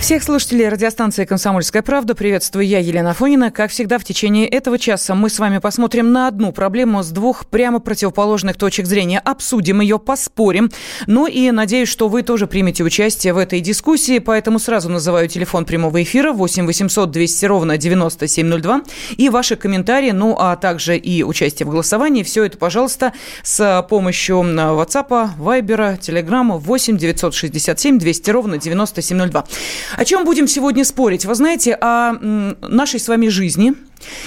Всех слушателей радиостанции «Комсомольская правда» приветствую я, Елена Фонина. Как всегда, в течение этого часа мы с вами посмотрим на одну проблему с двух прямо противоположных точек зрения. Обсудим ее, поспорим. Ну и надеюсь, что вы тоже примете участие в этой дискуссии, поэтому сразу называю телефон прямого эфира 8 800 200 ровно 9702 и ваши комментарии, ну а также и участие в голосовании. Все это, пожалуйста, с помощью WhatsApp, Viber, Telegram 8 967 200 ровно 9702. О чем будем сегодня спорить? Вы знаете, о нашей с вами жизни –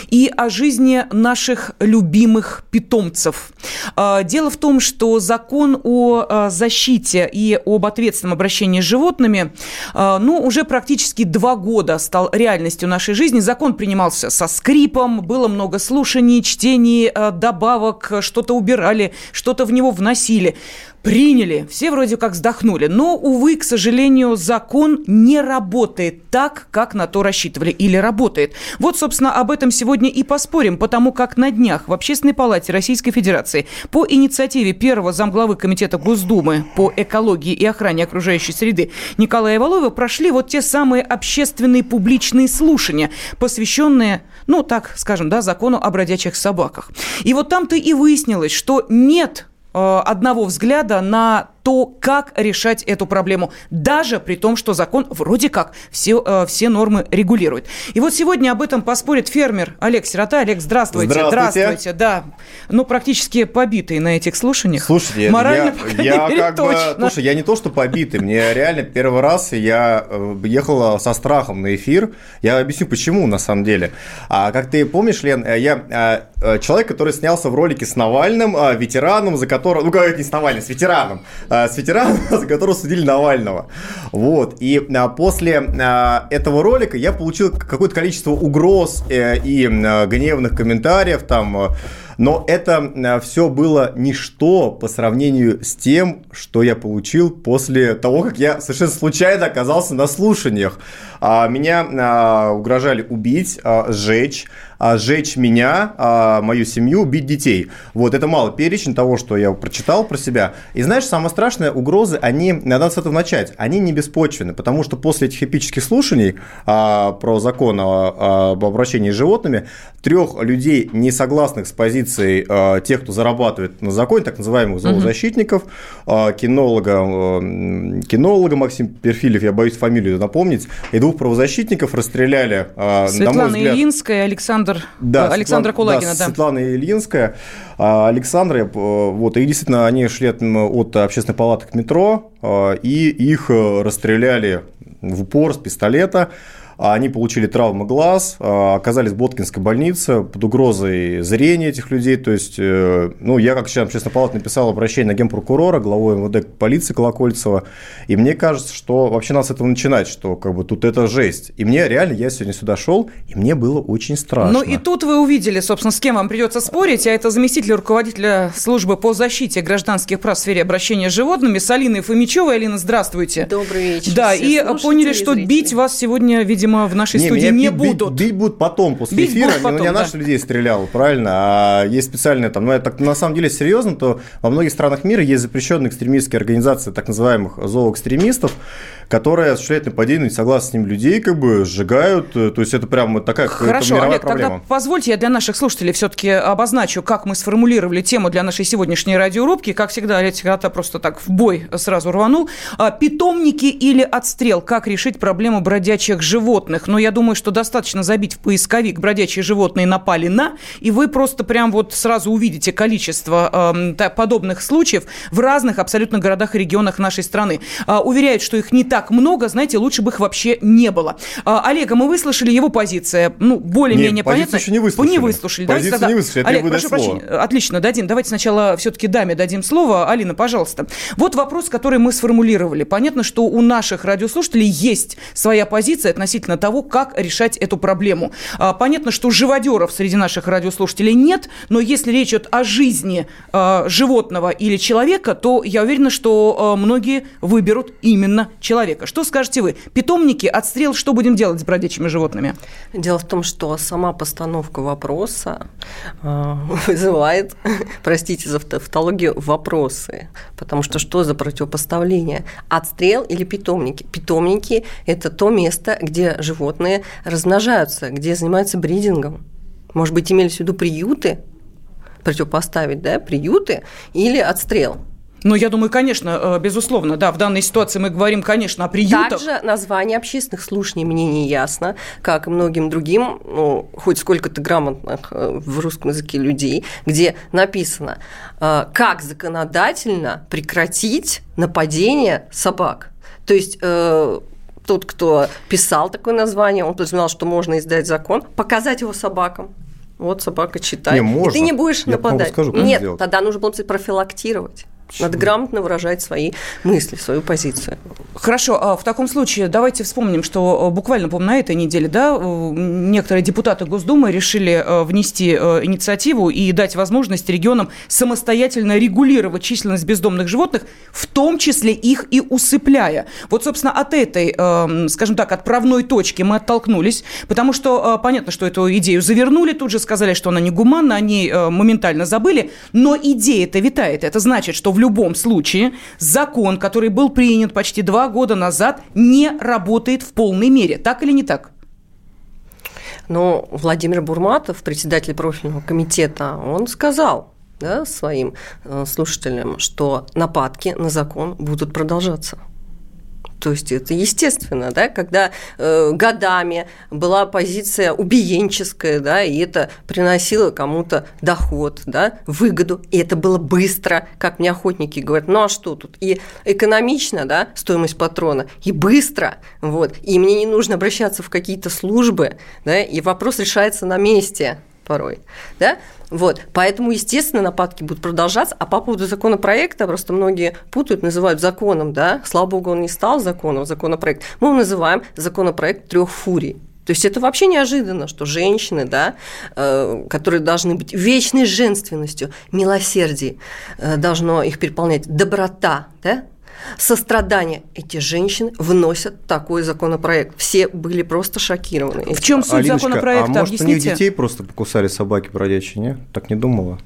и о жизни наших любимых питомцев. А, дело в том, что закон о а, защите и об ответственном обращении с животными, а, ну, уже практически два года стал реальностью нашей жизни. Закон принимался со скрипом, было много слушаний, чтений, добавок, что-то убирали, что-то в него вносили приняли, все вроде как вздохнули. Но, увы, к сожалению, закон не работает так, как на то рассчитывали. Или работает. Вот, собственно, об этом сегодня и поспорим, потому как на днях в Общественной палате Российской Федерации по инициативе первого замглавы Комитета Госдумы по экологии и охране окружающей среды Николая Валуева прошли вот те самые общественные публичные слушания, посвященные, ну, так скажем, да, закону о бродячих собаках. И вот там-то и выяснилось, что нет одного взгляда на то, как решать эту проблему, даже при том, что закон вроде как все, э, все нормы регулирует. И вот сегодня об этом поспорит фермер Олег Сирота. Олег, здравствуйте. Здравствуйте. Здравствуйте, да. Ну, практически побитый на этих слушаниях. Слушайте, Морально, я, я как точно. бы, слушай, я не то, что побитый, мне реально первый раз я э, ехал со страхом на эфир. Я объясню, почему, на самом деле. А, как ты помнишь, Лен, э, я человек, который снялся в ролике с Навальным, ветераном, за которого, ну, как не с Навальным, с ветераном, с ветераном, за которого судили Навального. Вот. И э, после э, этого ролика я получил какое-то количество угроз и гневных комментариев там но это все было ничто по сравнению с тем, что я получил после того, как я совершенно случайно оказался на слушаниях. А, меня угрожали убить, сжечь, а, сжечь меня, а, мою семью, убить детей. Вот, это мало перечень того, что я прочитал про себя. И знаешь, самое страшное, угрозы, они, надо с этого начать, они не беспочвены, потому что после этих эпических слушаний а, про закон об обращении с животными, трех людей, не согласных с позицией а, тех, кто зарабатывает на законе, так называемых зоозащитников, а, кинолога, кинолога Максим Перфилев, я боюсь фамилию напомнить, и двух правозащитников расстреляли, Светлана на мой взгляд, Ильинская, Александр да, Александра Светлана, Кулагина, да, да. Светлана Ильинская, Александра, э, вот, и действительно они шли от, от общественной палаты к метро, и их э, расстреляли в упор с пистолета. А они получили травмы глаз, а, оказались в Боткинской больнице под угрозой зрения этих людей. То есть, э, ну, я как член общественной палаты написал обращение на генпрокурора, главой МВД полиции Колокольцева, и мне кажется, что вообще надо с этого начинать, что как бы тут это жесть. И мне реально, я сегодня сюда шел, и мне было очень страшно. Ну и тут вы увидели, собственно, с кем вам придется спорить, а это заместитель руководителя службы по защите гражданских прав в сфере обращения с животными с Алиной Фомичевой. Алина, здравствуйте. Добрый вечер. Да, и поняли, что бить вас сегодня, видимо, видимо, в нашей не, студии не бить, будут. Бить, бить будут потом, после бить эфира. Потом, ну, не да. наших людей стрелял, правильно? А есть специальные там, ну, это так, на самом деле серьезно, то во многих странах мира есть запрещенные экстремистские организации, так называемых зооэкстремистов, которые осуществляют нападения, согласно с ним людей, как бы сжигают. То есть это прям такая Хорошо, мировая Олег, проблема. тогда позвольте я для наших слушателей все-таки обозначу, как мы сформулировали тему для нашей сегодняшней радиорубки. Как всегда, Олег Сирота просто так в бой сразу рванул. А, питомники или отстрел? Как решить проблему бродячих животных? Но я думаю, что достаточно забить в поисковик «бродячие животные напали на», и вы просто прям вот сразу увидите количество э, подобных случаев в разных абсолютно городах и регионах нашей страны. Э, уверяют, что их не так много, знаете, лучше бы их вообще не было. Э, Олега, мы выслушали его позиция, ну, более-менее понятно. еще не выслушали. Не выслушали. Позицию Давайте не выслушали, Олег, прошу прощения. Отлично, дадим. Давайте сначала все-таки даме дадим слово. Алина, пожалуйста. Вот вопрос, который мы сформулировали. Понятно, что у наших радиослушателей есть своя позиция относительно относительно того, как решать эту проблему. А, понятно, что живодеров среди наших радиослушателей нет, но если речь идет о жизни а, животного или человека, то я уверена, что многие выберут именно человека. Что скажете вы? Питомники, отстрел, что будем делать с бродячими животными? Дело в том, что сама постановка вопроса вызывает, простите за тавтологию, вопросы. Потому что что за противопоставление? Отстрел или питомники? Питомники – это то место, где животные размножаются, где занимаются бридингом. Может быть, имелись в виду приюты, противопоставить, да, приюты или отстрел – ну, я думаю, конечно, э, безусловно, да, в данной ситуации мы говорим, конечно, о приютах. Также название общественных слушаний мне не ясно, как и многим другим, ну, хоть сколько-то грамотных э, в русском языке людей, где написано, э, как законодательно прекратить нападение собак. То есть тот, кто писал такое название, он подразумевал, что можно издать закон, показать его собакам. Вот собака читает. Не, можно. И ты не будешь Я нападать. Скажу, Нет, сделать. тогда нужно было профилактировать. Почему? Надо грамотно выражать свои мысли, свою позицию. Хорошо, а в таком случае давайте вспомним, что э, буквально, по на этой неделе, да, э, некоторые депутаты Госдумы решили э, внести инициативу и дать возможность регионам самостоятельно регулировать численность бездомных животных, в том числе их и усыпляя. Вот, собственно, от этой, скажем так, отправной точки мы оттолкнулись, потому что понятно, что эту идею завернули, тут же сказали, что она негуманна, они моментально забыли, но идея-то витает. Это значит, что в любом случае закон, который был принят почти два года назад, не работает в полной мере. Так или не так? Но Владимир Бурматов, председатель профильного комитета, он сказал да, своим э, слушателям, что нападки на закон будут продолжаться. То есть это естественно, да, когда э, годами была позиция убиенческая, да, и это приносило кому-то доход, да, выгоду, и это было быстро, как мне охотники говорят, ну а что тут? И экономично, да, стоимость патрона, и быстро, вот, и мне не нужно обращаться в какие-то службы, да, и вопрос решается на месте порой, да, вот, поэтому, естественно, нападки будут продолжаться. А по поводу законопроекта, просто многие путают, называют законом, да, слава богу, он не стал законом, законопроект. Мы его называем законопроект трех фурий. То есть это вообще неожиданно, что женщины, да, э, которые должны быть вечной женственностью, милосердие, э, должно их переполнять, доброта, да, сострадание. Эти женщины вносят такой законопроект. Все были просто шокированы. В чем суть Алиночка, законопроекта? А может, Объясните. у них детей просто покусали собаки бродячие, не? Так не думала?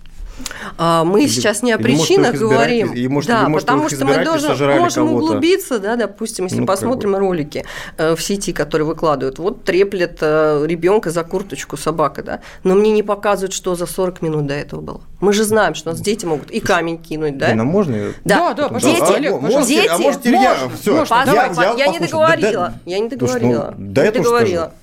А, мы или, сейчас не о причинах может, говорим, и, может, да, может, потому что мы тоже можем углубиться, да, допустим, если ну, посмотрим как бы. ролики э, в сети, которые выкладывают, вот треплет э, ребенка за курточку собака, да, но мне не показывают, что за 40 минут до этого было. Мы же знаем, что у нас дети могут и камень кинуть, да? Нам можно? Да, да, пожалуйста. Дети, а, можете, дети, а можете я, все, я, я, я не договорила, я не договорила, не договорила.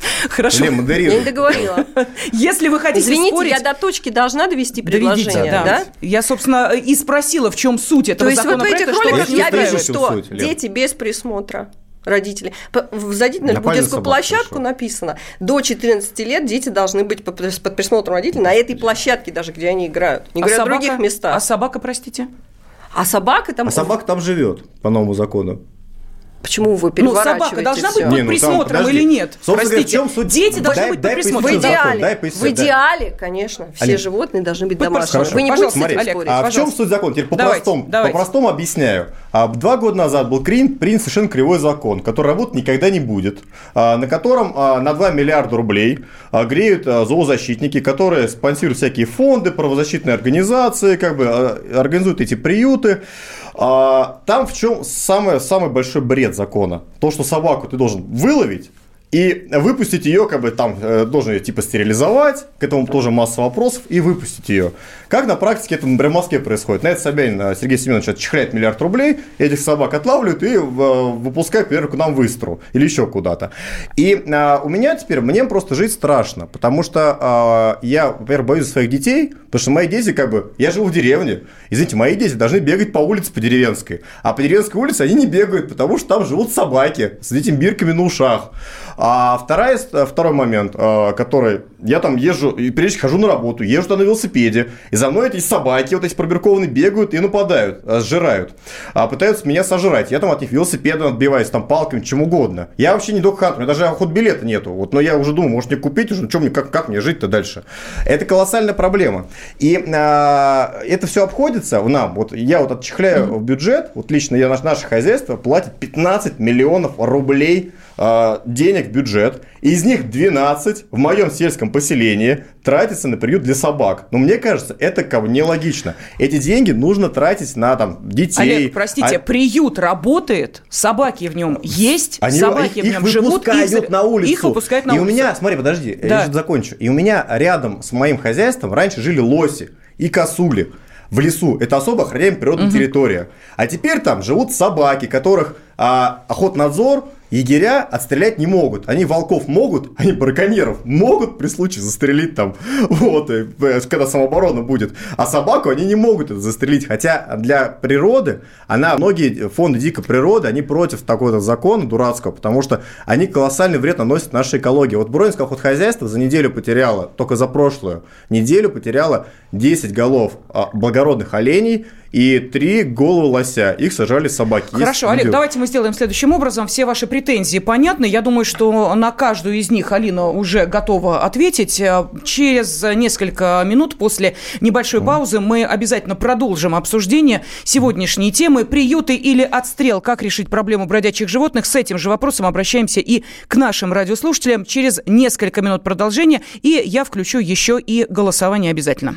Хорошо. Лен, Я не договорила. Если вы хотите Извините, спорить... я до точки должна довести предложение, Доведите, да. да? Я, собственно, и спросила, в чем суть этого То есть вот в этих роликах я вижу, что дети без присмотра родители. Зайдите на, любую детскую площадку, хорошо. написано, до 14 лет дети должны быть под, под присмотром родителей на этой площадке даже, где они играют. Не а говоря собака, о других местах. А собака, простите? А собака там... А собака там живет по новому закону. Почему вы переворачиваете Ну, собака должна быть под присмотром ну, или нет? Собственно Простите, говоря, в чем суть? Дети должны дай, быть под присмотром. В идеале, дай в идеале, конечно, все Олег. животные должны быть домашними. Вы не будете смотри, Олег, спорить. А пожалуйста. в чем суть закона? Теперь по-простому, по-простому объясняю. А, два года назад был принят, принят совершенно кривой закон, который работать никогда не будет, а, на котором а, на 2 миллиарда рублей а, греют а, зоозащитники, которые спонсируют всякие фонды, правозащитные организации, как бы а, организуют эти приюты. А, там в чем самый, самый большой бред закона? То, что собаку ты должен выловить, и выпустить ее, как бы там э, должен ее типа стерилизовать, к этому тоже масса вопросов, и выпустить ее. Как на практике это, например, в Москве происходит? На это Собянин э, Сергей Семенович отчехляет миллиард рублей, этих собак отлавливают и э, выпускают, например, к нам в Истру или еще куда-то. И а, у меня теперь, мне просто жить страшно, потому что а, я, во-первых, боюсь своих детей, потому что мои дети, как бы, я живу в деревне, извините, мои дети должны бегать по улице по деревенской, а по деревенской улице они не бегают, потому что там живут собаки с этими бирками на ушах. А вторая, второй момент, э, который я там езжу, и прежде хожу на работу, езжу на велосипеде, и за мной эти собаки, вот эти пробиркованные, бегают и нападают, э, сжирают, а пытаются меня сожрать. Я там от них велосипедом отбиваюсь, там палками, чем угодно. Я вообще не док хантер, у меня даже охот билета нету. Вот, но я уже думаю, может мне купить уже, ну, что мне, как, как мне жить-то дальше? Это колоссальная проблема. И а, это все обходится в нам. Вот я вот отчехляю в бюджет, вот лично я, наше, наше хозяйство платит 15 миллионов рублей а, денег в бюджет, и из них 12 в моем сельском поселении тратится на приют для собак. Но мне кажется, это как бы нелогично. Эти деньги нужно тратить на там детей. Олег, простите, а... приют работает, собаки в нем есть, Они, собаки их, в нем их живут, их на улицу. Их выпускают на и улицу. у меня, смотри, подожди, да. я сейчас закончу. И у меня рядом с моим хозяйством раньше жили лоси и косули в лесу. Это особо охраняемая природная угу. территория. А теперь там живут собаки, которых а, охотнадзор егеря отстрелять не могут. Они волков могут, они браконьеров могут при случае застрелить там, вот, э, когда самооборона будет. А собаку они не могут это застрелить. Хотя для природы, она, многие фонды дикой природы, они против такого закона дурацкого, потому что они колоссальный вред наносят нашей экологии. Вот Бронинское охотхозяйство за неделю потеряло, только за прошлую неделю потеряло 10 голов а, благородных оленей, и три головы лося. Их сажали собаки. Хорошо, Есть Олег, видео. давайте мы сделаем следующим образом. Все ваши претензии понятны. Я думаю, что на каждую из них Алина уже готова ответить. Через несколько минут после небольшой паузы мы обязательно продолжим обсуждение сегодняшней темы «Приюты или отстрел? Как решить проблему бродячих животных?» С этим же вопросом обращаемся и к нашим радиослушателям через несколько минут продолжения. И я включу еще и голосование обязательно.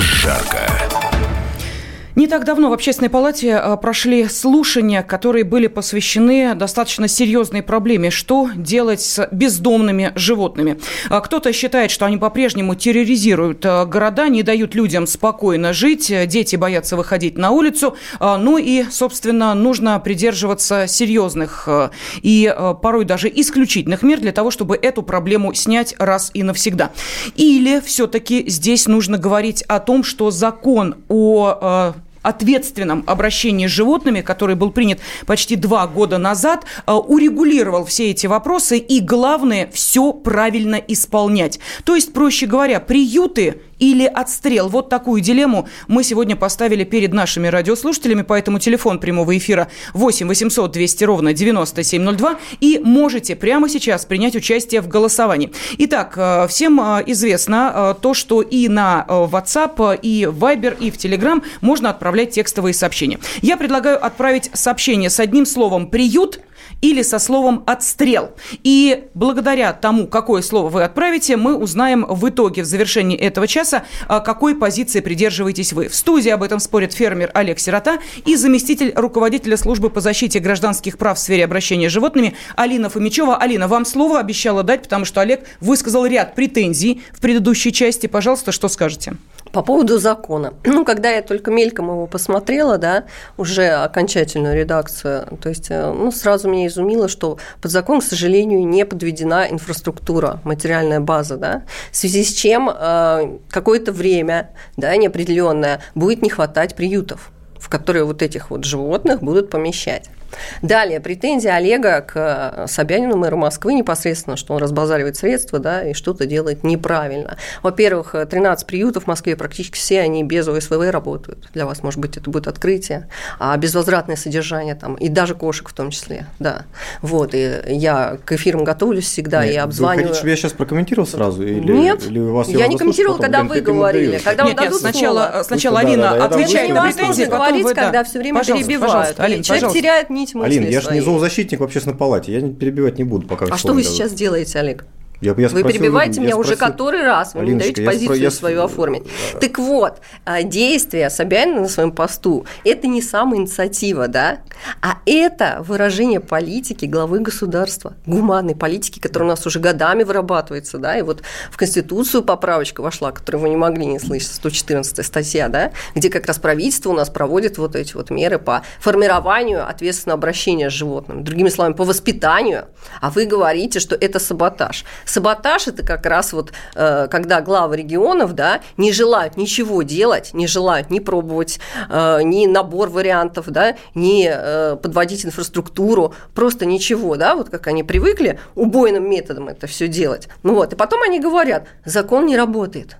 жарко. Не так давно в Общественной палате э, прошли слушания, которые были посвящены достаточно серьезной проблеме. Что делать с бездомными животными? А кто-то считает, что они по-прежнему терроризируют э, города, не дают людям спокойно жить, дети боятся выходить на улицу. А, ну и, собственно, нужно придерживаться серьезных э, и порой даже исключительных мер для того, чтобы эту проблему снять раз и навсегда. Или все-таки здесь нужно говорить о том, что закон о ответственном обращении с животными, который был принят почти два года назад, э, урегулировал все эти вопросы и, главное, все правильно исполнять. То есть, проще говоря, приюты или отстрел? Вот такую дилемму мы сегодня поставили перед нашими радиослушателями, поэтому телефон прямого эфира 8 800 200 ровно 9702 и можете прямо сейчас принять участие в голосовании. Итак, э, всем э, известно э, то, что и на WhatsApp, и в Viber, и в Telegram можно отправлять текстовые сообщения. Я предлагаю отправить сообщение с одним словом «приют», или со словом «отстрел». И благодаря тому, какое слово вы отправите, мы узнаем в итоге, в завершении этого часа, а, какой позиции придерживаетесь вы. В студии об этом спорит фермер Олег Сирота и заместитель руководителя службы по защите гражданских прав в сфере обращения с животными Алина Фомичева. Алина, вам слово обещала дать, потому что Олег высказал ряд претензий в предыдущей части. Пожалуйста, что скажете? По поводу закона. Ну, когда я только мельком его посмотрела, да, уже окончательную редакцию, то есть, э, ну, сразу меня изумило, что под закон, к сожалению, не подведена инфраструктура, материальная база, да, в связи с чем э, какое-то время, да, неопределенное, будет не хватать приютов в которые вот этих вот животных будут помещать. Далее, претензия Олега к Собянину, мэру Москвы, непосредственно, что он разбазаривает средства, да, и что-то делает неправильно. Во-первых, 13 приютов в Москве, практически все они без ОСВВ работают. Для вас, может быть, это будет открытие. А безвозвратное содержание там, и даже кошек в том числе, да. Вот, и я к эфирам готовлюсь всегда, Нет, и обзваниваю. Вы хотите, чтобы я сейчас прокомментировал сразу? Или, Нет, или у вас я не комментировал, когда вы говорили. Когда нет, нет, сначала, сначала Алина да, да, отвечает на претензии, говорить, вы, когда все время пожалуйста, перебивают. Пожалуйста, Алин, Человек пожалуйста. теряет нить мысли Алин, я же не зоозащитник в общественной палате, я перебивать не буду пока. А что вы сейчас делаете, Олег? Я, я вы перебиваете меня спросил, уже который раз, вы Алиночка, не даете позицию я, свою оформить. Да. Так вот, а, действия Собянина на своем посту – это не самоинициатива, да, а это выражение политики главы государства, гуманной политики, которая у нас уже годами вырабатывается, да, и вот в Конституцию поправочка вошла, которую вы не могли не слышать, 114 статья, да, где как раз правительство у нас проводит вот эти вот меры по формированию ответственного обращения с животным, другими словами, по воспитанию, а вы говорите, что это саботаж. Саботаж – это как раз вот, э, когда главы регионов да, не желают ничего делать, не желают ни пробовать, э, ни набор вариантов, да, ни э, подводить инфраструктуру, просто ничего, да, вот как они привыкли убойным методом это все делать. Ну вот, и потом они говорят, закон не работает.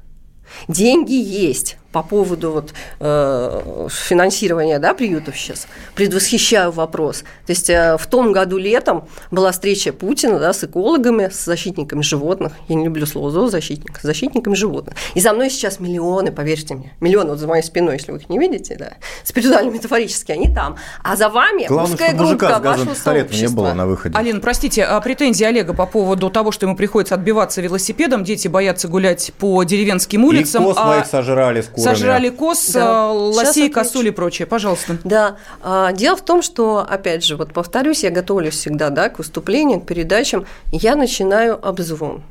Деньги есть, по поводу вот, э, финансирования да, приютов сейчас, предвосхищаю вопрос. То есть э, в том году летом была встреча Путина да, с экологами, с защитниками животных. Я не люблю слово зоозащитник, с защитниками животных. И за мной сейчас миллионы, поверьте мне, миллионы вот за моей спиной, если вы их не видите, да, спиритуально метафорически, они там. А за вами Главное, узкая группа вашего сообщества. не было на выходе. Алина, простите, а претензии Олега по поводу того, что ему приходится отбиваться велосипедом, дети боятся гулять по деревенским улицам. И коз а... моих сожрали с курами. Сожрали коз, да. лосей, косуль и прочее. Пожалуйста. Да. А, дело в том, что, опять же, вот повторюсь, я готовлюсь всегда да, к выступлениям, к передачам. Я начинаю обзвон.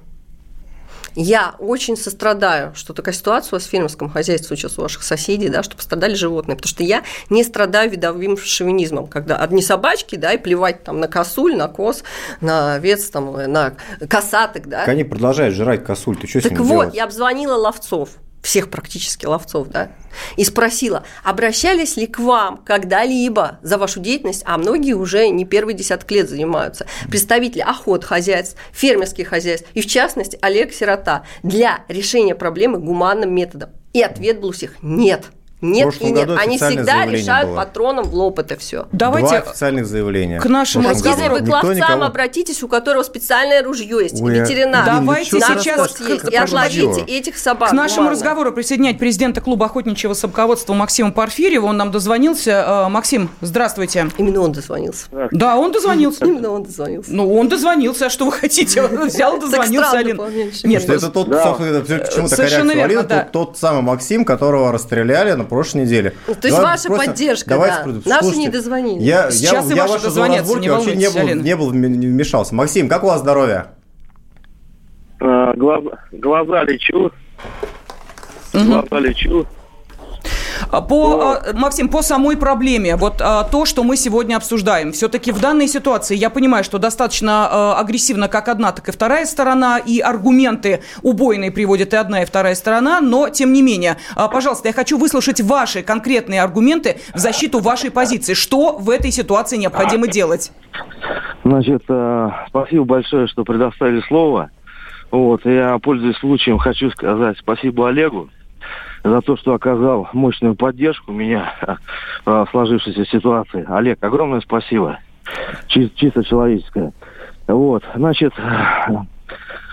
Я очень сострадаю, что такая ситуация у вас в фермерском хозяйстве сейчас у ваших соседей, да, что пострадали животные, потому что я не страдаю видовым шовинизмом, когда одни собачки, да, и плевать там на косуль, на коз, на овец, там, на косаток, да. Так они продолжают жрать косуль, ты что так с ними вот, делать? я обзвонила ловцов, всех практически ловцов, да, и спросила, обращались ли к вам когда-либо за вашу деятельность, а многие уже не первый десяток лет занимаются, представители охот хозяйств, фермерских хозяйств, и в частности Олег Сирота, для решения проблемы гуманным методом. И ответ был у всех – нет – нет и нет. Они всегда решают было. патроном в лоб это все. Давайте Два официальных заявления. К нашему разговору. Вы к ловцам никого... обратитесь, у которого специальное ружье есть, Ой, ветеринар. Давайте сейчас есть, и отловите этих собак. К нашему гуманно. разговору присоединять президента клуба охотничьего собаководства Максима Порфирьева. Он нам дозвонился. Э, Максим, здравствуйте. Именно он дозвонился. Да, он дозвонился. Именно он дозвонился. Ну, он дозвонился. А что вы хотите? Он взял, дозвонился. Алин. Нет, это тот, почему такая реакция Тот самый Максим, которого расстреляли на прошлой неделе. Ну, то есть ваша просто, поддержка, давайте, да. Наши не дозвонились. Я, Сейчас я, и я ваши дозвонятся, не вообще не был, не был, не вмешался. Максим, как у вас здоровье? А, глаза, глаза лечу. Глаза лечу. А по, Но... Максим, по самой проблеме, вот а, то, что мы сегодня обсуждаем, все-таки в данной ситуации я понимаю, что достаточно а, агрессивно как одна, так и вторая сторона, и аргументы убойные приводят и одна, и вторая сторона, но тем не менее, пожалуйста, я хочу выслушать ваши конкретные аргументы в защиту вашей позиции. Что в этой ситуации необходимо делать? Значит, спасибо большое, что предоставили слово. Вот, я, пользуясь случаем, хочу сказать спасибо Олегу за то, что оказал мощную поддержку меня в сложившейся ситуации. Олег, огромное спасибо. Чис- чисто человеческое. Вот, значит,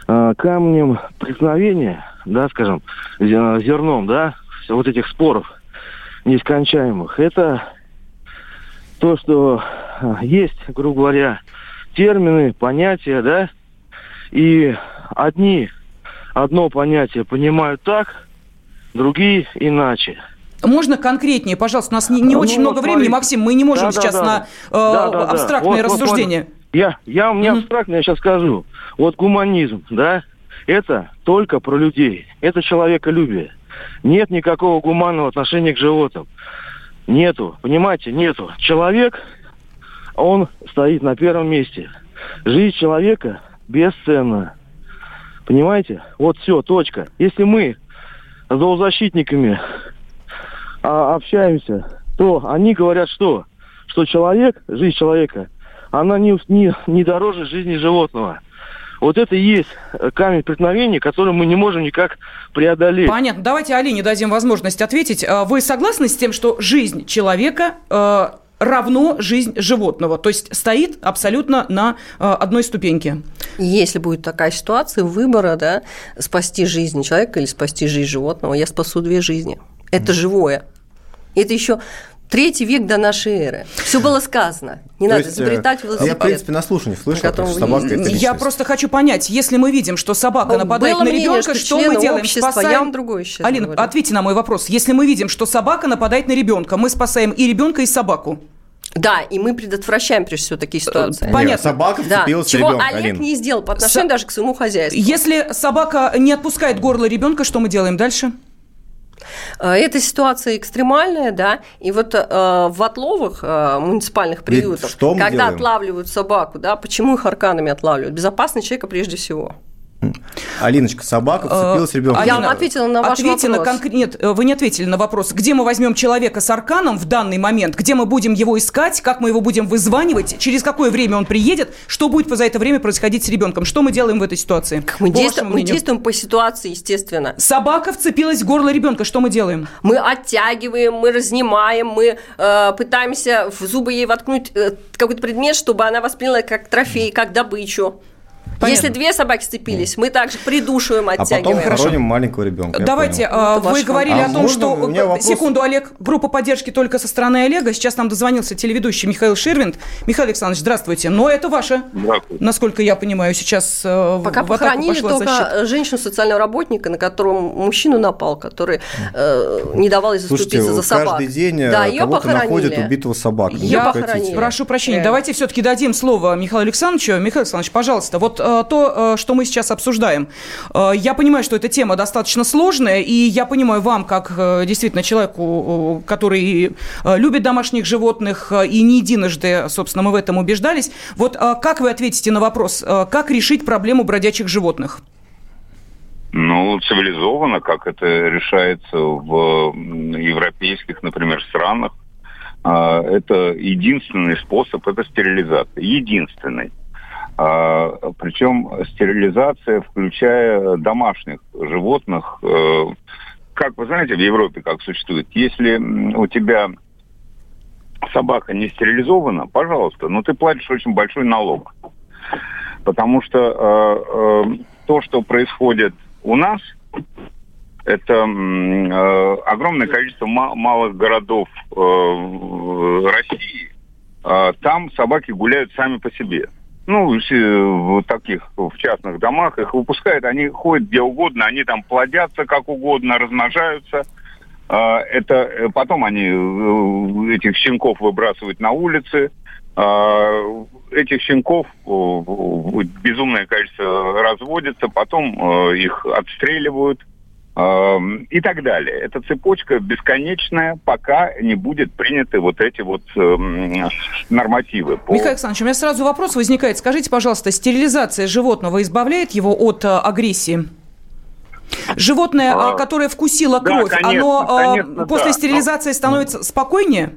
а, камнем преткновения, да, скажем, зерном, да, вот этих споров нескончаемых, это то, что а, есть, грубо говоря, термины, понятия, да, и одни одно понятие понимают так, другие иначе. Можно конкретнее, пожалуйста? У нас не, не ну, очень много смотрите. времени, Максим, мы не можем да, сейчас да, да. на э, да, да, абстрактные вот, рассуждения. Вот, вот. Я, я у меня mm-hmm. абстрактно, я сейчас скажу. Вот гуманизм, да, это только про людей. Это человеколюбие. Нет никакого гуманного отношения к животным. Нету, понимаете, нету. Человек, он стоит на первом месте. Жизнь человека бесценна. Понимаете? Вот все, точка. Если мы зоозащитниками а, общаемся, то они говорят что? что человек, жизнь человека, она не, не, не дороже жизни животного. Вот это и есть камень преткновения, который мы не можем никак преодолеть. Понятно. Давайте Алине дадим возможность ответить. А вы согласны с тем, что жизнь человека э, равно жизнь животного, то есть стоит абсолютно на э, одной ступеньке. Если будет такая ситуация выбора, да, спасти жизнь человека или спасти жизнь животного, я спасу две жизни. Это живое. Это еще Третий век до нашей эры. Все было сказано. Не То надо есть, изобретать велосипед. Я, в принципе, на слушании слышал, что собака это Я просто хочу понять, если мы видим, что собака нападает на ребенка, что, что мы делаем? Спасаем... Я вам другое сейчас Алина, говорю. ответьте на мой вопрос. Если мы видим, что собака нападает на ребенка, мы спасаем и ребенка, и собаку. Да, и мы предотвращаем, прежде всего, такие ситуации. Понятно. Нет, собака вцепилась да. Чего ребенка, Олег Алин. не сделал по отношению С... даже к своему хозяйству. Если собака не отпускает горло ребенка, что мы делаем дальше? Э, эта ситуация экстремальная, да, и вот э, в отловах э, муниципальных приютов, что когда делаем? отлавливают собаку, да, почему их арканами отлавливают? Безопасность человека прежде всего. Алиночка, собака вцепилась в ребенка. Я ответила на ваш Ответьте вопрос. Конкр... Нет, вы не ответили на вопрос. Где мы возьмем человека с арканом в данный момент? Где мы будем его искать? Как мы его будем вызванивать? Через какое время он приедет? Что будет за это время происходить с ребенком? Что мы делаем в этой ситуации? Как мы, действуем, мы действуем по ситуации, естественно. Собака вцепилась в горло ребенка. Что мы делаем? Мы оттягиваем, мы разнимаем, мы э, пытаемся в зубы ей воткнуть э, какой-то предмет, чтобы она восприняла как трофей, как добычу. Понятно. Если две собаки сцепились, мы также придушиваем, оттягиваем. А потом хороним маленького ребенка. Давайте, а, вы говорили а о том, что... Вопрос... Секунду, Олег, группа поддержки только со стороны Олега. Сейчас нам дозвонился телеведущий Михаил Ширвинд. Михаил Александрович, здравствуйте. Но это ваше, насколько я понимаю, сейчас э, Пока в похоронили только защита. женщину социального работника, на котором мужчину напал, который э, не давал ей заступиться Слушайте, за собак. каждый день э, да, кого-то находят убитого собаку. Ее похоронили. Прошу прощения, давайте все-таки дадим слово Михаилу Александровичу. Михаил Александрович, пожалуйста, вот Э, то, э, что мы сейчас обсуждаем. Э, я понимаю, что эта тема достаточно сложная, и я понимаю вам, как действительно человеку, который любит домашних животных, и не единожды, собственно, мы в этом убеждались. Вот как вы ответите на вопрос, как решить проблему бродячих животных? Ну, цивилизованно, как это решается в европейских, например, странах. Это единственный способ, это стерилизация. Единственный. А, причем стерилизация, включая домашних животных, э, как вы знаете, в Европе как существует, если у тебя собака не стерилизована, пожалуйста, но ты платишь очень большой налог. Потому что э, э, то, что происходит у нас, это огромное количество ма- малых городов России. Э, там собаки гуляют сами по себе ну, в таких, в частных домах, их выпускают, они ходят где угодно, они там плодятся как угодно, размножаются. А, это э, потом они э, этих щенков выбрасывают на улицы. А, этих щенков безумное количество разводится, потом э, их отстреливают – и так далее. Эта цепочка бесконечная, пока не будет приняты вот эти вот э, нормативы. По... Михаил Александрович, у меня сразу вопрос возникает. Скажите, пожалуйста, стерилизация животного избавляет его от э, агрессии? Животное, а, которое вкусило кровь, да, конечно, оно э, конечно, после да. стерилизации становится спокойнее?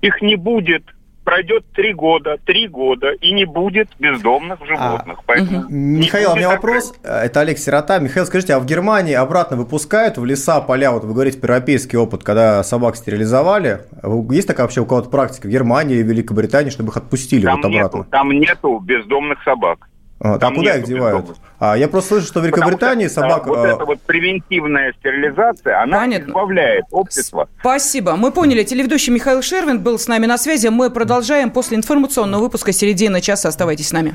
Их не будет пройдет три года, три года, и не будет бездомных животных. А, Поэтому Михаил, у меня вопрос. Это Олег Сирота. Михаил, скажите, а в Германии обратно выпускают в леса, поля, вот вы говорите про европейский опыт, когда собак стерилизовали? Есть такая вообще у кого-то практика в Германии, в Великобритании, чтобы их отпустили там вот обратно? Нету, там нету бездомных собак. А, там куда их девают? А, я просто слышу, что в Великобритании что, собак... Вот эта вот превентивная стерилизация, она Понятно. избавляет общество. Спасибо. Мы поняли. Телеведущий Михаил Шервин был с нами на связи. Мы продолжаем после информационного выпуска середины часа. Оставайтесь с нами.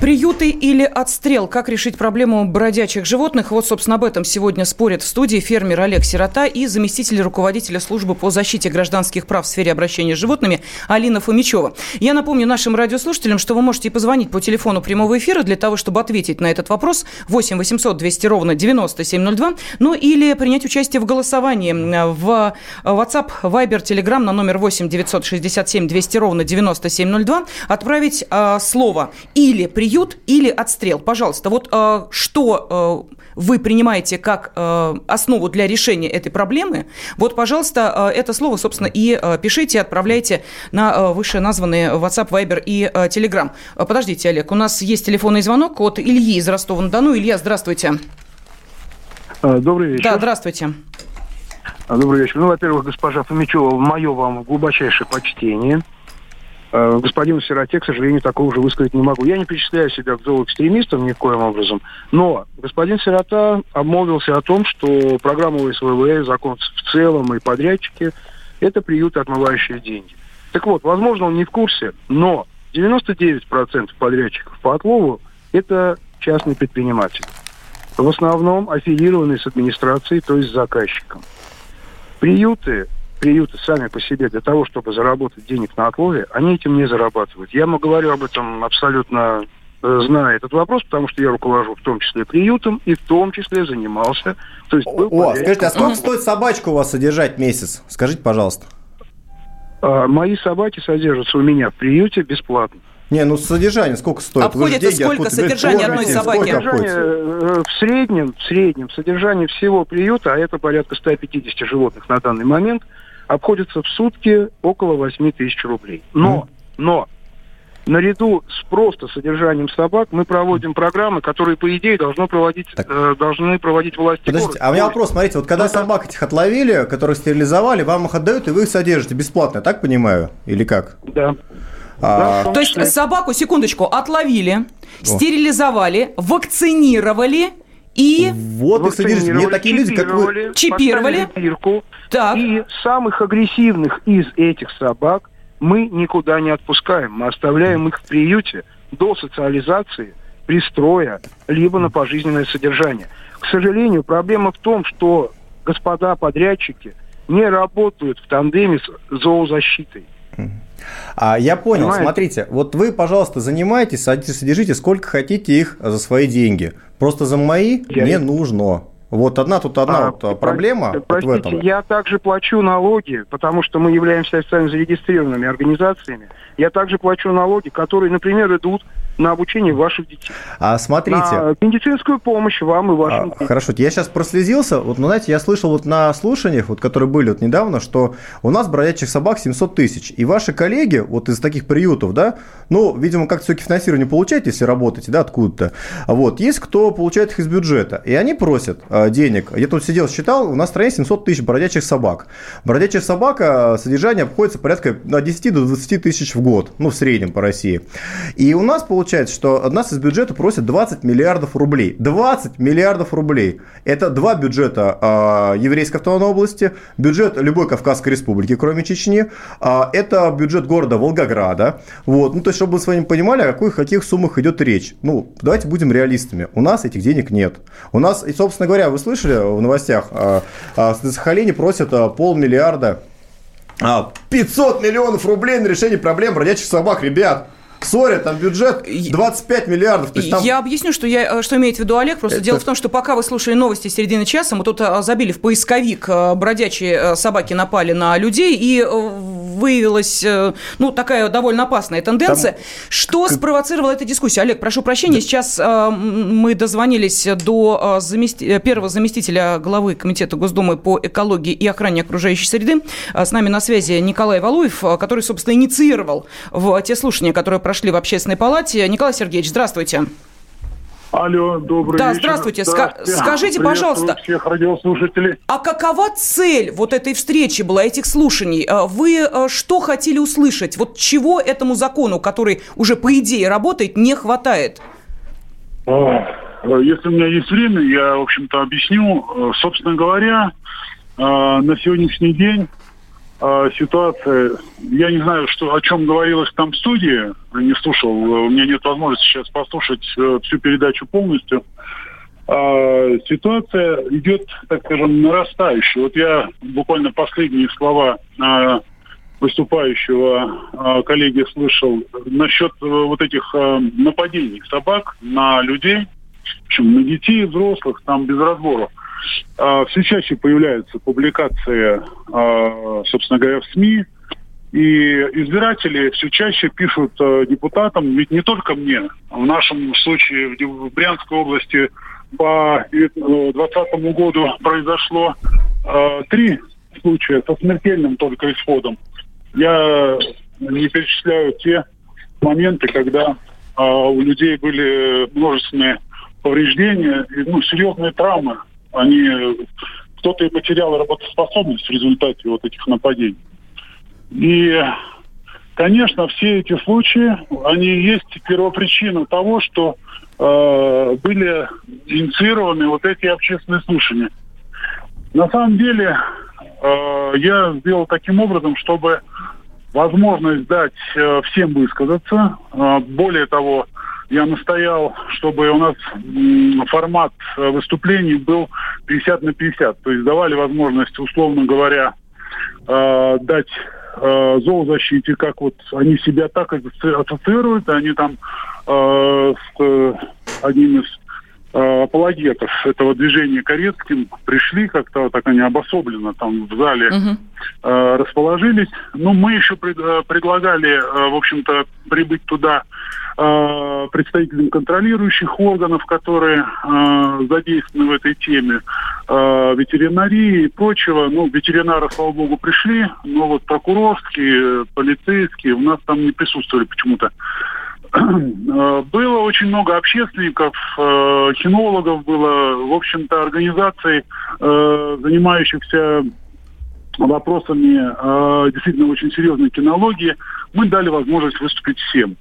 Приюты или отстрел? Как решить проблему бродячих животных? Вот, собственно, об этом сегодня спорят в студии фермер Олег Сирота и заместитель руководителя службы по защите гражданских прав в сфере обращения с животными Алина Фомичева. Я напомню нашим радиослушателям, что вы можете позвонить по телефону прямого эфира для того, чтобы ответить на этот вопрос 8 800 200 ровно 9702, ну или принять участие в голосовании в WhatsApp, Viber, Telegram на номер 8 967 200 ровно 9702, отправить э, слово или приют приют или отстрел. Пожалуйста, вот э, что э, вы принимаете как э, основу для решения этой проблемы, вот, пожалуйста, э, это слово, собственно, и э, пишите, отправляйте на э, вышеназванные WhatsApp, Viber и э, Telegram. Э, подождите, Олег, у нас есть телефонный звонок от Ильи из Ростова-на-Дону. Илья, здравствуйте. Э, добрый вечер. Да, здравствуйте. Э, добрый вечер. Ну, во-первых, госпожа Фомичева, мое вам глубочайшее почтение – господину Сироте, к сожалению, такого уже высказать не могу. Я не причисляю себя к зооэкстремистам ни в коем образом, но господин Сирота обмолвился о том, что программа ОСВВ, закон в целом и подрядчики – это приюты, отмывающие деньги. Так вот, возможно, он не в курсе, но 99% подрядчиков по отлову – это частные предприниматели. В основном аффилированные с администрацией, то есть с заказчиком. Приюты приюты сами по себе для того, чтобы заработать денег на отлове, они этим не зарабатывают. Я говорю об этом абсолютно э, зная этот вопрос, потому что я руковожу в том числе приютом и в том числе занимался. То есть был О, скажите, а сколько стоит собачку у вас содержать месяц? Скажите, пожалуйста. А, мои собаки содержатся у меня в приюте бесплатно. Не, ну содержание сколько стоит? Обходится деньги, сколько содержание одной собаки? Содержание, в среднем, в среднем, содержание всего приюта, а это порядка 150 животных на данный момент – обходится в сутки около 8 тысяч рублей. Но, но, наряду с просто содержанием собак мы проводим программы, которые, по идее, должны проводить, э, должны проводить власти Подождите, города. а у меня вопрос, смотрите, вот когда это... собак этих отловили, которых стерилизовали, вам их отдают, и вы их содержите бесплатно, так понимаю? Или как? Да. А... Да, То есть собаку, секундочку, отловили, О. стерилизовали, вакцинировали и... Вот и содержите. Мне такие люди, как вы... Чипировали. Бирку, так. И самых агрессивных из этих собак мы никуда не отпускаем. Мы оставляем их в приюте до социализации, пристроя, либо на пожизненное содержание. К сожалению, проблема в том, что господа подрядчики не работают в тандеме с зоозащитой. А, я понял, Понимаете? смотрите, вот вы, пожалуйста, занимайтесь, содержите сколько хотите их за свои деньги. Просто за мои я... не нужно. Вот одна тут одна а, вот проблема простите, вот в этом. Я также плачу налоги, потому что мы являемся официально зарегистрированными организациями. Я также плачу налоги, которые, например, идут на обучение ваших детей. А смотрите. На медицинскую помощь вам и вашим а, детям. Хорошо, я сейчас прослезился. Вот, ну, знаете, я слышал вот на слушаниях, вот, которые были вот недавно, что у нас бродячих собак 700 тысяч. И ваши коллеги вот из таких приютов, да, ну, видимо, как-то все-таки финансирование получаете, если работаете, да, откуда-то. Вот, есть кто получает их из бюджета. И они просят э, денег. Я тут сидел, считал, у нас в стране 700 тысяч бродячих собак. Бродячих собака содержание обходится порядка от 10 до 20 тысяч в год, ну, в среднем по России. И у нас получается получается, что от нас из бюджета просят 20 миллиардов рублей. 20 миллиардов рублей. Это два бюджета э, Еврейской автономной области, бюджет любой Кавказской республики, кроме Чечни. Э, это бюджет города Волгограда. Вот. Ну, то есть, чтобы вы с вами понимали, о каких, каких суммах идет речь. Ну, давайте будем реалистами. У нас этих денег нет. У нас, и, собственно говоря, вы слышали в новостях, э, э, Сахалине просят э, полмиллиарда 500 миллионов рублей на решение проблем бродячих собак, ребят. Сори, там бюджет 25 миллиардов. Есть там... Я объясню, что, я, э, что имеет в виду Олег. Просто Это... дело в том, что пока вы слушали новости середины часа, мы тут э, забили в поисковик э, бродячие собаки напали на людей, и выявилась, ну, такая довольно опасная тенденция. Там... Что спровоцировало эту дискуссию? Олег, прошу прощения, да. сейчас мы дозвонились до замести... первого заместителя главы Комитета Госдумы по экологии и охране окружающей среды. С нами на связи Николай Валуев, который, собственно, инициировал в те слушания, которые прошли в общественной палате. Николай Сергеевич, здравствуйте. Алло, добрый да, вечер. Здравствуйте. здравствуйте. Скажите, пожалуйста, всех радиослушателей. а какова цель вот этой встречи была, этих слушаний? А вы э, что хотели услышать? Вот чего этому закону, который уже по идее работает, не хватает? А, если у меня есть время, я, в общем-то, объясню. Э, собственно говоря, э, на сегодняшний день э, ситуация, я не знаю, что, о чем говорилось там в студии, не слушал, у меня нет возможности сейчас послушать э, всю передачу полностью. Э, ситуация идет, так скажем, нарастающая. Вот я буквально последние слова э, выступающего э, коллеги слышал насчет э, вот этих э, нападений собак на людей, причем на детей, взрослых, там без разбора. Э, все чаще появляются публикации, э, собственно говоря, в СМИ, и избиратели все чаще пишут э, депутатам, ведь не только мне, в нашем случае в, Брянской области по 2020 году произошло три случая со смертельным только исходом. Я не перечисляю те моменты, когда у людей были множественные повреждения, ну, серьезные травмы. Они кто-то и потерял работоспособность в результате вот этих нападений. И, конечно, все эти случаи, они есть первопричина того, что э, были инициированы вот эти общественные слушания. На самом деле, э, я сделал таким образом, чтобы возможность дать э, всем высказаться. Э, более того, я настоял, чтобы у нас формат выступлений был 50 на 50. То есть давали возможность, условно говоря, э, дать э, зоозащите, как вот они себя так ассоциируют, они там э, с э, одним из э, апологетов этого движения Корецким пришли как-то так они обособленно там в зале uh-huh. э, расположились. Ну, мы еще пред, э, предлагали, э, в общем-то, прибыть туда э, представителям контролирующих органов, которые э, задействованы в этой теме, э, ветеринарии и прочего. Ну, ветеринары, слава богу, пришли, но вот прокурорские, полицейские у нас там не присутствовали почему-то. Э, было очень много общественников, э, кинологов было, в общем-то, организаций, э, занимающихся вопросами действительно очень серьезной кинологии, мы дали возможность выступить всем.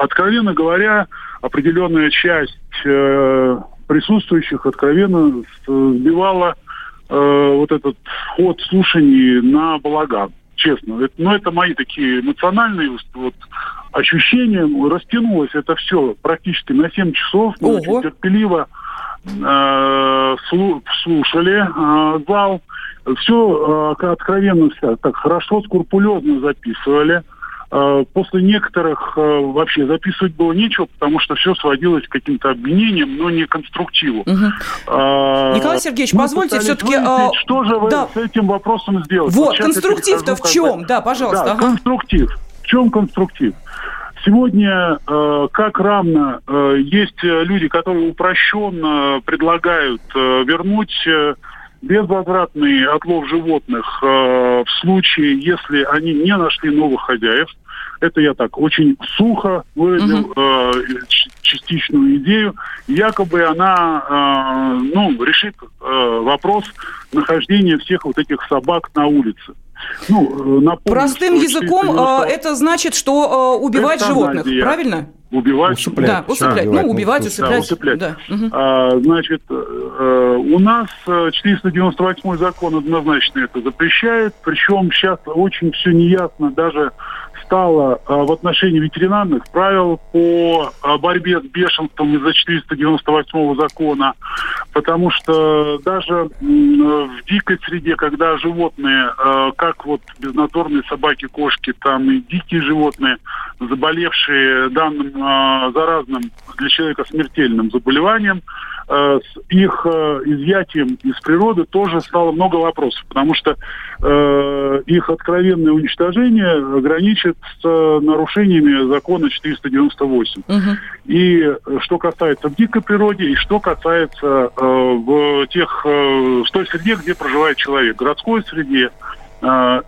Откровенно говоря, определенная часть присутствующих откровенно сбивала вот этот ход слушаний на балаган честно. Это, ну, это мои такие эмоциональные вот, ощущения. Растянулось это все практически на 7 часов. Мы очень терпеливо э, слушали э, зал. Все э, откровенно так хорошо, скрупулезно записывали. Э, после некоторых э, вообще записывать было нечего, потому что все сводилось к каким-то обвинениям, но не конструктиву. Угу. А, Николай Сергеевич, позвольте все-таки... А... Что же вы да. с этим вопросом сделать? Вот, вот конструктив-то в чем? Да, пожалуйста. Да, ага. конструктив. В чем конструктив? Сегодня, э, как равно, э, есть люди, которые упрощенно предлагают э, вернуть э, безвозвратный отлов животных э, в случае, если они не нашли новых хозяев. Это я так очень сухо выразил угу. э, частичную идею. Якобы она э, ну, решит э, вопрос нахождения всех вот этих собак на улице. Ну, э, напомню, Простым языком 90... Э, это значит, что э, убивать животных, правильно? Убивать, усыплять. Да, усыплять. Да, ну, убивать, усыплять. Да, усыплять. Да. А, значит, у нас 498 закон однозначно это запрещает, причем сейчас очень все неясно, даже стало а, в отношении ветеринарных правил по а, борьбе с бешенством из-за 498 закона, потому что даже в дикой среде, когда животные, а, как вот безнадзорные собаки, кошки, там и дикие животные, заболевшие данным заразным для человека смертельным заболеванием, Э, с их э, изъятием из природы тоже стало много вопросов, потому что э, их откровенное уничтожение граничит с нарушениями закона 498. Угу. И что касается в дикой природе, и что касается в тех, в той среде, где проживает человек, городской среде.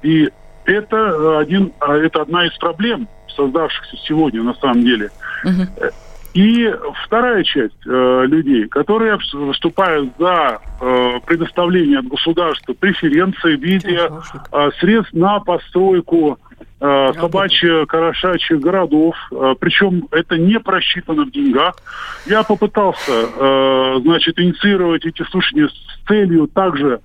И это, один, это одна из проблем, создавшихся сегодня на самом деле. Угу. И вторая часть э, людей, которые выступают за э, предоставление от государства преференций в виде э, средств на постройку э, собачьих, корошачьих городов. Э, причем это не просчитано в деньгах. Я попытался, э, значит, инициировать эти слушания с целью также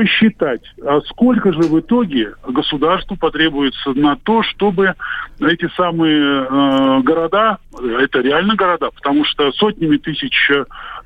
посчитать, а сколько же в итоге государству потребуется на то, чтобы эти самые э, города, это реально города, потому что сотнями тысяч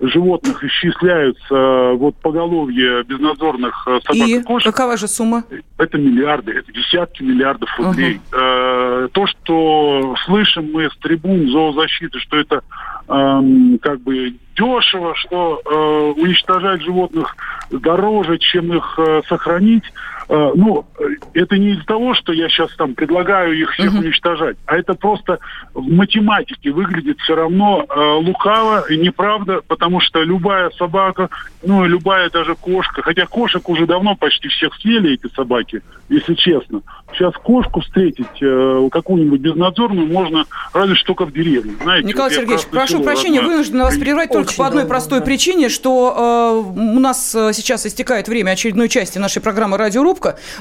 животных исчисляются э, вот поголовье безнадзорных э, собак и, и кошек. какова же сумма? Это миллиарды, это десятки миллиардов рублей. Угу. То, что слышим мы с трибун зоозащиты, что это э, как бы дешево, что э, уничтожать животных дороже, чем их э, сохранить. Э, ну, это не из-за того, что я сейчас там предлагаю их всех uh-huh. уничтожать, а это просто в математике выглядит все равно э, лукаво и неправда, потому что любая собака, ну, любая даже кошка, хотя кошек уже давно почти всех съели эти собаки, если честно. Сейчас кошку встретить э, какую-нибудь безнадзорную можно разве что только в деревне. Знаете, Николай вот Сергеевич, прошу прощения, вынужден вас прервать только по одной простой да. причине, что э, у нас э, сейчас истекает время очередной части нашей программы «Радиорубка».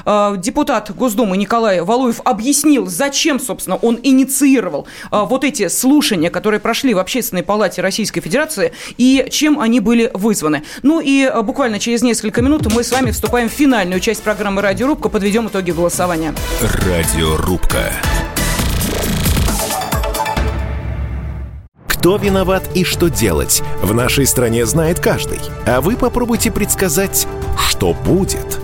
Э, депутат Госдумы Николай Валуев объяснил, зачем, собственно, он инициировал э, вот эти слушания, которые прошли в Общественной палате Российской Федерации, и чем они были вызваны. Ну и э, буквально через несколько минут мы с вами вступаем в финальную часть программы «Радиорубка», подведем итоги голосования. Радиорубка. Кто виноват и что делать, в нашей стране знает каждый. А вы попробуйте предсказать, что будет.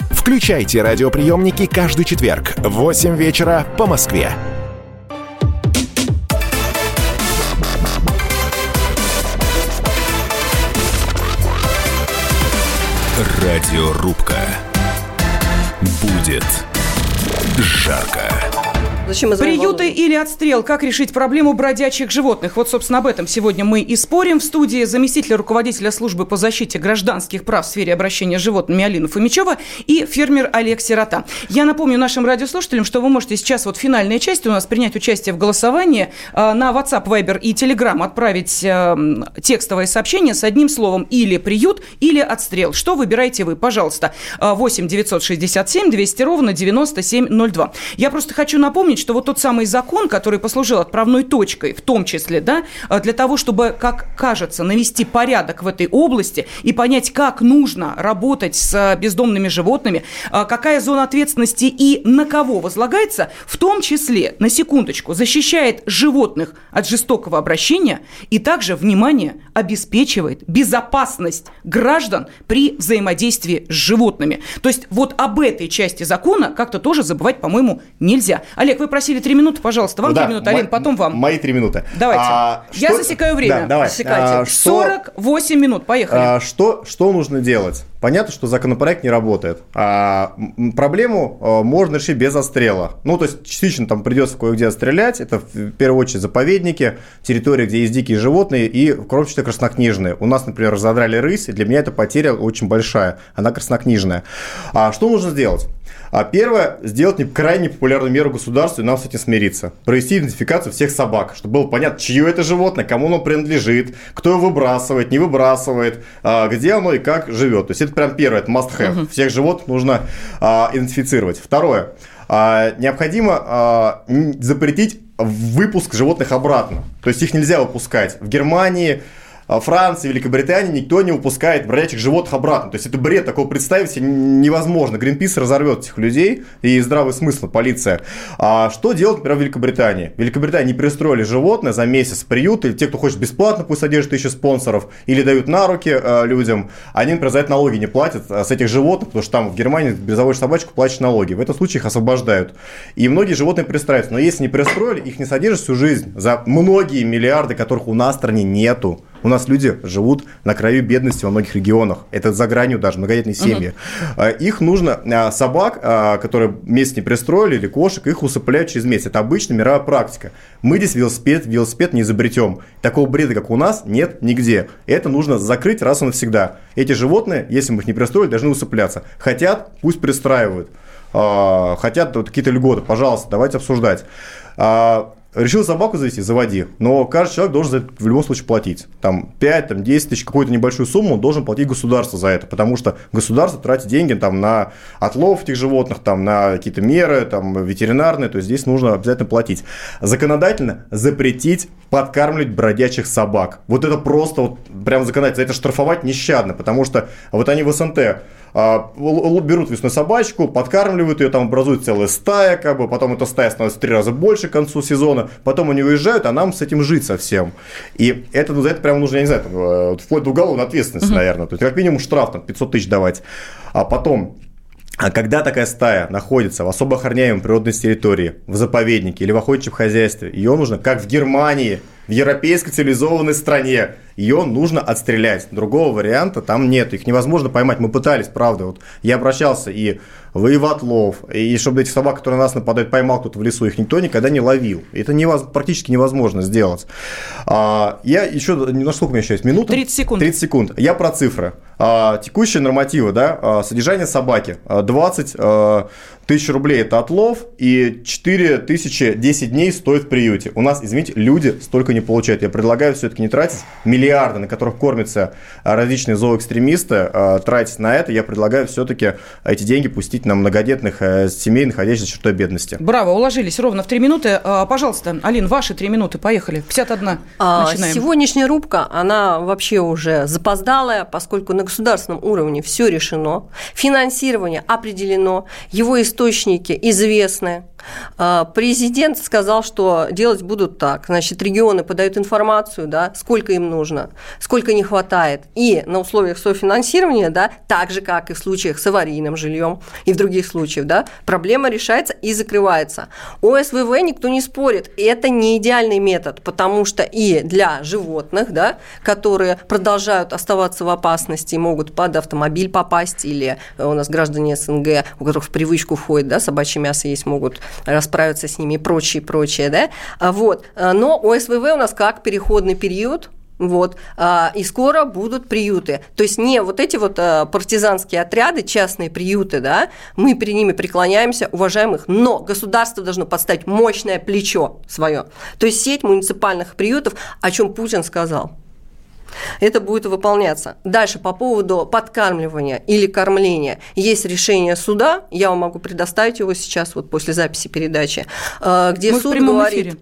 Включайте радиоприемники каждый четверг в 8 вечера по Москве. Радиорубка. Будет жарко. Зачем Приюты или отстрел? Как решить проблему бродячих животных? Вот, собственно, об этом сегодня мы и спорим. В студии заместитель руководителя службы по защите гражданских прав в сфере обращения с животными Алина Фомичева и фермер Олег Сирота. Я напомню нашим радиослушателям, что вы можете сейчас, вот финальная часть у нас, принять участие в голосовании э, на WhatsApp, Viber и Telegram, отправить э, текстовое сообщение с одним словом или приют, или отстрел. Что выбираете вы? Пожалуйста, 8 967 200 ровно 9702. Я просто хочу напомнить, что вот тот самый закон, который послужил отправной точкой, в том числе, да, э, для того, чтобы, как кажется, навести порядок в этой области и понять, как нужно работать с э, бездомными животными, э, какая зона ответственности и на кого возлагается, в том числе, на секундочку, защищает животных от жестокого обращения и также, внимание, обеспечивает безопасность граждан при взаимодействии с животными. То есть вот об этой части закона как-то тоже забывать, по-моему, нельзя. Олег, вы просили три минуты, пожалуйста. Вам да, три минуты, Алин, потом вам. Мои три минуты. Давайте. А, Я что... засекаю время. Да, давай. Засекайте. А, что... 48 минут, поехали. А, что, что нужно делать? Понятно, что законопроект не работает. А проблему а, можно решить без отстрела. Ну, то есть, частично там придется кое-где отстрелять. Это в первую очередь заповедники, территории, где есть дикие животные и, кроме того, краснокнижные. У нас, например, разодрали рысь, и для меня эта потеря очень большая. Она краснокнижная. А что нужно сделать? А первое, сделать не крайне популярную меру государства и нам с этим смириться. Провести идентификацию всех собак, чтобы было понятно, чье это животное, кому оно принадлежит, кто его выбрасывает, не выбрасывает, а, где оно и как живет. То есть это прям первое, это must have. Угу. Всех животных нужно а, идентифицировать. Второе, а, необходимо запретить выпуск животных обратно. То есть их нельзя выпускать в Германии, Франции, Великобритании никто не выпускает бродячих животных обратно. То есть это бред, такого представить себе невозможно. Гринпис разорвет этих людей и здравый смысл, полиция. А что делать, например, в Великобритании? В Великобритании пристроили животное за месяц в приют, или те, кто хочет бесплатно, пусть содержат тысячу спонсоров, или дают на руки э, людям, они, например, за это налоги не платят а с этих животных, потому что там в Германии заводишь собачку, платишь налоги. В этом случае их освобождают. И многие животные пристраиваются. Но если не пристроили, их не содержат всю жизнь за многие миллиарды, которых у нас в стране нету. У нас люди живут на краю бедности во многих регионах. Это за гранью даже, многодетные семьи. Uh-huh. Их нужно, а, собак, а, которые месяц не пристроили, или кошек, их усыпляют через месяц. Это обычная мировая практика. Мы здесь велосипед, велосипед не изобретем. Такого бреда, как у нас, нет нигде. Это нужно закрыть раз и навсегда. Эти животные, если мы их не пристроили, должны усыпляться. Хотят, пусть пристраивают. Хотят вот, какие-то льготы, пожалуйста, давайте обсуждать. Решил собаку завести, заводи. Но каждый человек должен за это в любом случае платить. Там 5, там, 10 тысяч, какую-то небольшую сумму он должен платить государство за это. Потому что государство тратит деньги там, на отлов этих животных, там, на какие-то меры там, ветеринарные. То есть здесь нужно обязательно платить. Законодательно запретить подкармливать бродячих собак. Вот это просто вот, прям законодательно. Это штрафовать нещадно. Потому что вот они в СНТ берут весной собачку, подкармливают ее, там образует целая стая, как бы, потом эта стая становится в три раза больше к концу сезона, потом они уезжают, а нам с этим жить совсем. И это, ну, за это прямо нужно, я не знаю, там, э, вплоть до уголовной ответственности, угу. наверное. То есть, как минимум штраф, там, 500 тысяч давать. А потом, а когда такая стая находится в особо охраняемой природной территории, в заповеднике или в охотничьем хозяйстве, ее нужно, как в Германии, в европейской цивилизованной стране, ее нужно отстрелять. Другого варианта там нет. Их невозможно поймать. Мы пытались, правда. Вот я обращался и в Иватлов, и чтобы этих собак, которые на нас нападают, поймал кто-то в лесу, их никто никогда не ловил. Это невоз... практически невозможно сделать. А, я еще, ну сколько у меня еще есть? Минута? 30 секунд. 30 секунд. Я про цифры. А, текущие нормативы, да, а, содержание собаки 20 а, тысяч рублей это отлов, и 4 тысячи 10 дней стоит в приюте. У нас, извините, люди столько не получают. Я предлагаю все-таки не тратить миллиарды, на которых кормятся различные зооэкстремисты, тратить на это. Я предлагаю все-таки эти деньги пустить на многодетных э, семей, находящихся за чертой бедности. Браво, уложились ровно в 3 минуты. Пожалуйста, Алин, ваши 3 минуты, поехали. 51 начинаем. Сегодняшняя рубка, она вообще уже запоздалая, поскольку на государственном уровне все решено, финансирование определено, его источники известны, президент сказал, что делать будут так. Значит, регионы подают информацию, да, сколько им нужно, сколько не хватает. И на условиях софинансирования, да, так же, как и в случаях с аварийным жильем и в других случаях, да, проблема решается и закрывается. ОСВВ никто не спорит. Это не идеальный метод, потому что и для животных, да, которые продолжают оставаться в опасности, могут под автомобиль попасть, или у нас граждане СНГ, у которых в привычку входит, да, собачье мясо есть, могут расправиться с ними и прочее, прочее, да, а вот. Но ОСВВ у нас как переходный период, вот. А, и скоро будут приюты. То есть не вот эти вот а, партизанские отряды, частные приюты, да, мы перед ними преклоняемся, уважаем их, но государство должно подставить мощное плечо свое. То есть сеть муниципальных приютов, о чем Путин сказал. Это будет выполняться. Дальше по поводу подкармливания или кормления. Есть решение суда, я вам могу предоставить его сейчас вот после записи передачи, э, где Мы суд говорит... Эфире.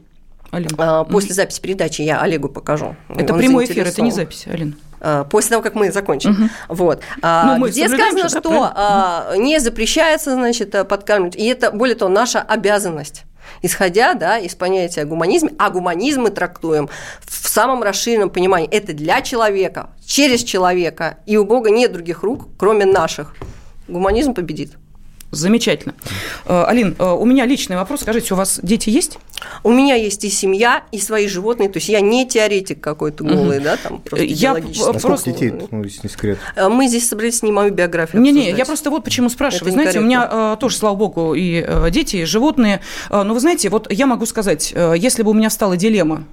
Алин. Э, после записи передачи я Олегу покажу. Это Он прямой эфир, это не запись, Алина э, после того, как мы закончим. Угу. Вот. Ну, мы где сказано, что да, не запрещается, значит, подкармливать. И это, более того, наша обязанность исходя да, из понятия гуманизма, а гуманизм мы трактуем в самом расширенном понимании. Это для человека, через человека, и у Бога нет других рук, кроме наших. Гуманизм победит. Замечательно. Э, Алин, э, у меня личный вопрос. Скажите, у вас дети есть? У меня есть и семья, и свои животные. То есть я не теоретик какой-то голый, угу. да, там просто я а просто... детей, ну, если не секрет? Э, мы здесь собрались мою биографию Не-не, я просто вот почему спрашиваю. Вы знаете, у меня тоже, слава богу, и дети, и животные. Но вы знаете, вот я могу сказать, если бы у меня стала дилемма,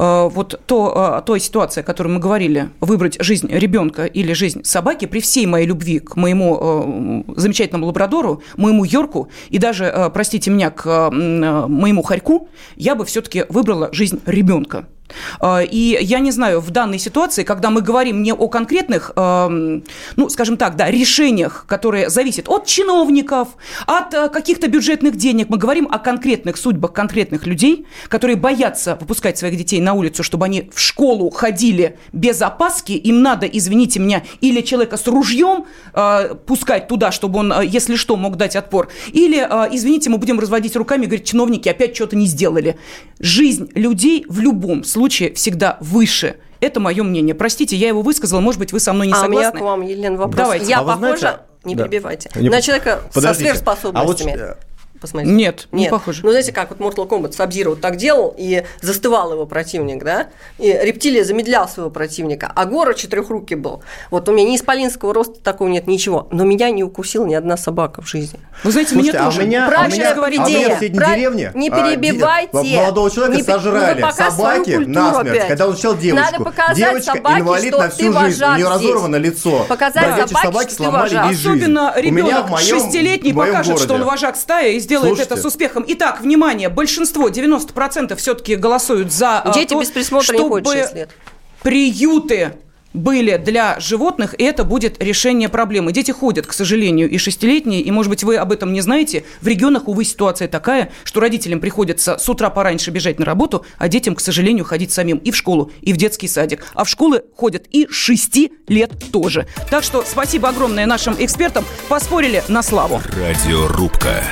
вот то, э, той ситуации, о которой мы говорили, выбрать жизнь ребенка или жизнь собаки, при всей моей любви к моему э, замечательному лабрадору, моему Йорку и даже, простите меня, к моему Харьку, я бы все-таки выбрала жизнь ребенка. Э, и я не знаю, в данной ситуации, когда мы говорим не о конкретных, ну, скажем так, да, решениях, которые зависят от чиновников, от э, каких-то бюджетных денег, мы говорим о конкретных судьбах конкретных людей, которые боятся выпускать своих детей на улицу, чтобы они в школу ходили без опаски, им надо, извините меня, или человека с ружьем э, пускать туда, чтобы он, если что, мог дать отпор, или, извините, мы будем разводить руками и говорить, чиновники опять что-то не сделали. Жизнь людей в любом случае случае всегда выше. Это мое мнение. Простите, я его высказала, может быть, вы со мной не а согласны. А у меня к вам, Елена, вопрос. Давайте. Я а похожа, знаете... не да. перебивайте, не... на человека Подождите. со сверхспособностями. А вот Посмотрите. Нет, Нет, не похоже. Ну, знаете, как вот Mortal Kombat Сабзира вот так делал, и застывал его противник, да? И рептилия замедлял своего противника, а Гора четырехрукий был. Вот у меня ни исполинского роста такого нет, ничего. Но меня не укусила ни одна собака в жизни. Вы знаете, Слушайте, меня а тоже. Меня, Правильное а поведение. А у меня в деревне не перебивайте. А, молодого человека не, сожрали ну, собаки насмерть, опять. когда он встречал девочку. Надо показать Девочка собаке, инвалид что на всю жизнь, у нее разорвано лицо. Показать собаке, собаки что сломали ей жизнь. Особенно ребенок шестилетний покажет, что он вожак стаи и сделает это с успехом. Итак, Итак, внимание, большинство, 90% все-таки голосуют за Дети то, без присмотра чтобы не ходят 6 лет. приюты были для животных, и это будет решение проблемы. Дети ходят, к сожалению, и шестилетние, и, может быть, вы об этом не знаете. В регионах, увы, ситуация такая, что родителям приходится с утра пораньше бежать на работу, а детям, к сожалению, ходить самим и в школу, и в детский садик. А в школы ходят и шести лет тоже. Так что спасибо огромное нашим экспертам. Поспорили на славу. Радиорубка.